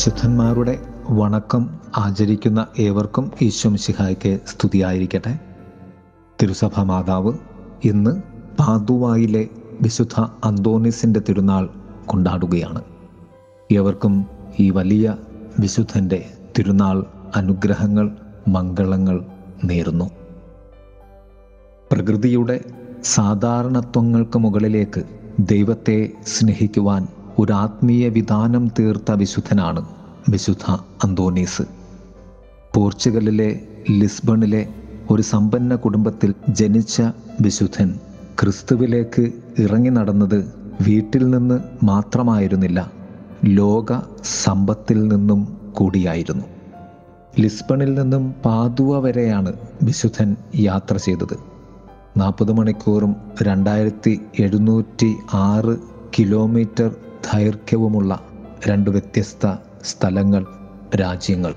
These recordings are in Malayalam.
വിശുദ്ധന്മാരുടെ വണക്കം ആചരിക്കുന്ന ഏവർക്കും ഈശ്വംശിഹായ്ക്ക് സ്തുതിയായിരിക്കട്ടെ. തിരുസഭ മാതാവ് ഇന്ന് പാതുവായിലെ വിശുദ്ധ അന്തോണിസിന്റെ തിരുനാൾ കൊണ്ടാടുകയാണ്. ഏവർക്കും ഈ വലിയ വിശുദ്ധന്റെ തിരുനാൾ അനുഗ്രഹങ്ങൾ മംഗളങ്ങൾ നേരുന്നു. പ്രകൃതിയുടെ സാധാരണത്വങ്ങൾക്ക് മുകളിലേക്ക് ദൈവത്തെ സ്നേഹിക്കുവാൻ ഒരു ആത്മീയ വിധാനം തീർത്ത വിശുദ്ധനാണ് വിശുദ്ധ അന്തോണീസ്. പോർച്ചുഗലിലെ ലിസ്ബണിലെ ഒരു സമ്പന്ന കുടുംബത്തിൽ ജനിച്ച വിശുദ്ധൻ ക്രിസ്തുവിലേക്ക് ഇറങ്ങി നടന്നത് വീട്ടിൽ നിന്ന് മാത്രമായിരുന്നില്ല ലോക സമ്പത്തിൽ നിന്നും കൂടിയായിരുന്നു. ലിസ്ബണിൽ നിന്നും പാതുവ വരെയാണ് വിശുദ്ധൻ യാത്ര ചെയ്തത്. നാൽപ്പത് മണിക്കൂറും രണ്ടായിരത്തി എഴുന്നൂറ്റി ആറ് കിലോമീറ്റർ ദൈർഘ്യവുമുള്ള രണ്ട് വ്യത്യസ്ത സ്ഥലങ്ങൾ രാജ്യങ്ങൾ.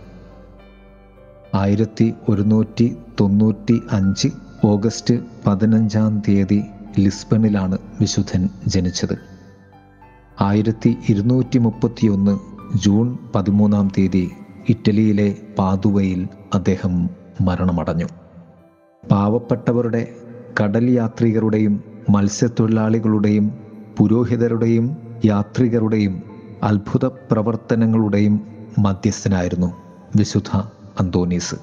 ആയിരത്തി ഒരുന്നൂറ്റി തൊണ്ണൂറ്റി അഞ്ച് ഓഗസ്റ്റ് പതിനഞ്ചാം തീയതി ലിസ്ബണിലാണ് വിശുദ്ധൻ ജനിച്ചത്. ആയിരത്തി ഇരുന്നൂറ്റി മുപ്പത്തിയൊന്ന് ജൂൺ പതിമൂന്നാം തീയതി ഇറ്റലിയിലെ പാതുവയിൽ അദ്ദേഹം മരണമടഞ്ഞു. പാവപ്പെട്ടവരുടെ കടൽ യാത്രികരുടെയും മത്സ്യത്തൊഴിലാളികളുടെയും പുരോഹിതരുടെയും യാത്രികരുടെയും അത്ഭുത പ്രവർത്തനങ്ങളുടെയും മധ്യസ്ഥനായിരുന്നു വിശുദ്ധ അന്തോണീസ്.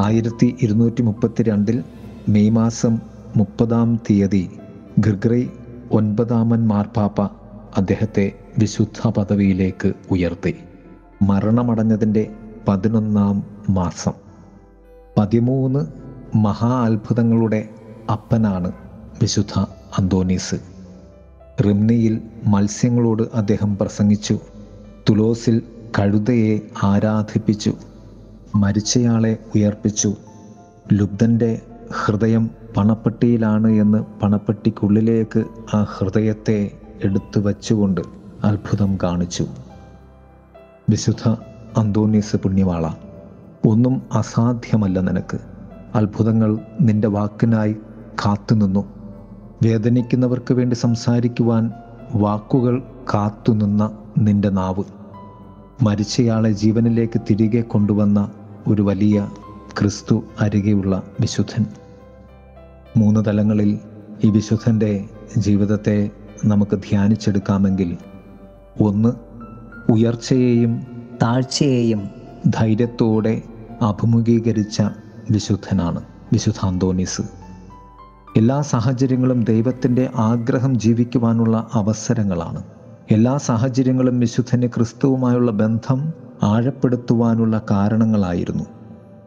ആയിരത്തി ഇരുന്നൂറ്റി മുപ്പത്തിരണ്ടിൽ മെയ് മാസം മുപ്പതാം തീയതി ഗിർഗ്രൈ ഒൻപതാമൻ മാർപ്പാപ്പ അദ്ദേഹത്തെ വിശുദ്ധ പദവിയിലേക്ക് ഉയർത്തി. മരണമടഞ്ഞതിന്റെ പതിനൊന്നാം മാസം. പതിമൂന്ന് മഹാ അത്ഭുതങ്ങളുടെ അപ്പനാണ് വിശുദ്ധ അന്തോണീസ്. റിംനിയിൽ മത്സ്യങ്ങളോട് അദ്ദേഹം പ്രസംഗിച്ചു. തുലോസിൽ കഴുതയെ ആരാധിപ്പിച്ചു. മരിച്ചയാളെ ഉയർപ്പിച്ചു. ലുബ്ധന്റെ ഹൃദയം പണപ്പെട്ടിയിലാണ് എന്ന് പണപ്പെട്ടിക്കുള്ളിലേക്ക് ആ ഹൃദയത്തെ എടുത്തു വച്ചുകൊണ്ട് അത്ഭുതം കാണിച്ചു. വിശുദ്ധ അന്തോണീസ് പുണ്യവാള ഒന്നും അസാധ്യമല്ല നിനക്ക്. അത്ഭുതങ്ങൾ നിന്റെ വാക്കിനായി കാത്തുനിന്നു. വേദനിക്കുന്നവർക്ക് വേണ്ടി സംസാരിക്കുവാൻ വാക്കുകൾ കാത്തുനിന്ന നിന്റെ നാവ്. മരിച്ചയാളെ ജീവനിലേക്ക് തിരികെ കൊണ്ടുവന്ന ഒരു വലിയ ക്രിസ്തു അരികെയുള്ള വിശുദ്ധൻ. മൂന്ന് തലങ്ങളിൽ ഈ വിശുദ്ധന്റെ ജീവിതത്തെ നമുക്ക് ധ്യാനിച്ചെടുക്കാമെങ്കിൽ ഒന്ന് ഉയർച്ചയെയും താഴ്ചയെയും ധൈര്യത്തോടെ അഭിമുഖീകരിച്ച വിശുദ്ധനാണ് വിശുദ്ധ അന്തോണീസ് എല്ലാ സാഹചര്യങ്ങളും ദൈവത്തിന്റെ ആഗ്രഹം ജീവിക്കുവാനുള്ള അവസരങ്ങളാണ്. എല്ലാ സാഹചര്യങ്ങളും വിശുദ്ധന് ക്രിസ്തുവുമായുള്ള ബന്ധം ആഴപ്പെടുത്തുവാനുള്ള കാരണങ്ങളായിരുന്നു.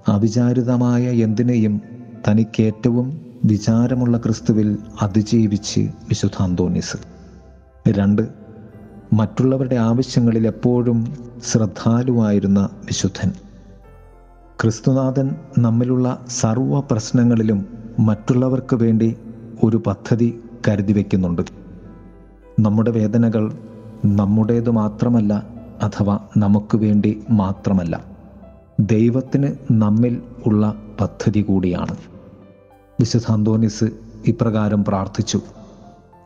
അവിചാരിതമായ എന്തിനേയും തനിക്കേറ്റവും വിചാരമുള്ള ക്രിസ്തുവിൽ അതിജീവിച്ച് വിശുദ്ധ അന്തോണീസ്. രണ്ട് മറ്റുള്ളവരുടെ ആവശ്യങ്ങളിൽ എപ്പോഴും ശ്രദ്ധാലുവായിരുന്ന വിശുദ്ധൻ. ക്രിസ്തുനാഥൻ നമ്മിലുള്ള സർവ പ്രശ്നങ്ങളിലും മറ്റുള്ളവർക്ക് വേണ്ടി ഒരു പദ്ധതി കരുതി വയ്ക്കുന്നുണ്ട് നമ്മുടെ വേദനകൾ നമ്മുടേത് മാത്രമല്ല അഥവാ നമുക്ക് വേണ്ടി മാത്രമല്ല. ദൈവത്തിന് നമ്മിൽ ഉള്ള പദ്ധതി കൂടിയാണ്. വിശുദ്ധ അന്തോണിസ് ഇപ്രകാരം പ്രാർത്ഥിച്ചു.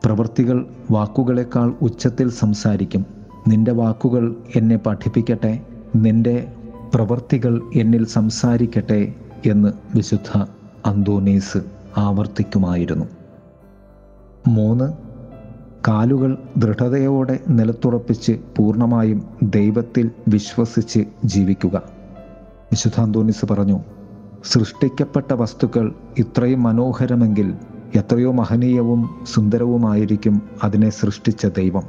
പ്രവൃത്തികൾ വാക്കുകളെക്കാൾ ഉച്ചത്തിൽ സംസാരിക്കും. നിന്റെ വാക്കുകൾ എന്നെ പഠിപ്പിക്കട്ടെ. നിന്റെ പ്രവൃത്തികൾ എന്നിൽ സംസാരിക്കട്ടെ എന്ന് വിശുദ്ധ അന്തോണീസ് ആവർത്തിക്കുമായിരുന്നു. മൂന്ന് കാലുകൾ ദൃഢതയോടെ നിലത്തുറപ്പിച്ച് പൂർണമായും ദൈവത്തിൽ വിശ്വസിച്ച് ജീവിക്കുക. വിശുദ്ധ അന്തോണീസ് പറഞ്ഞു സൃഷ്ടിക്കപ്പെട്ട വസ്തുക്കൾ ഇത്രയും മനോഹരമെങ്കിൽ എത്രയോ മഹനീയവും സുന്ദരവുമായിരിക്കും അതിനെ സൃഷ്ടിച്ച ദൈവം.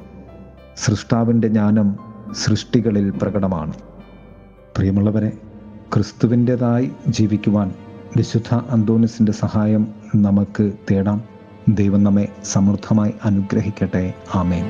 സൃഷ്ടാവിന്റെ ജ്ഞാനം സൃഷ്ടികളിൽ പ്രകടമാണ്. പ്രിയമുള്ളവരെ ക്രിസ്തുവിന്റെതായി ജീവിക്കുവാൻ വിശുദ്ധ അന്തോണിസിന്റെ സഹായം നമുക്ക് തേടാം. ദൈവം നമ്മെ സമൃദ്ധമായി അനുഗ്രഹിക്കട്ടെ. ആമേൻ.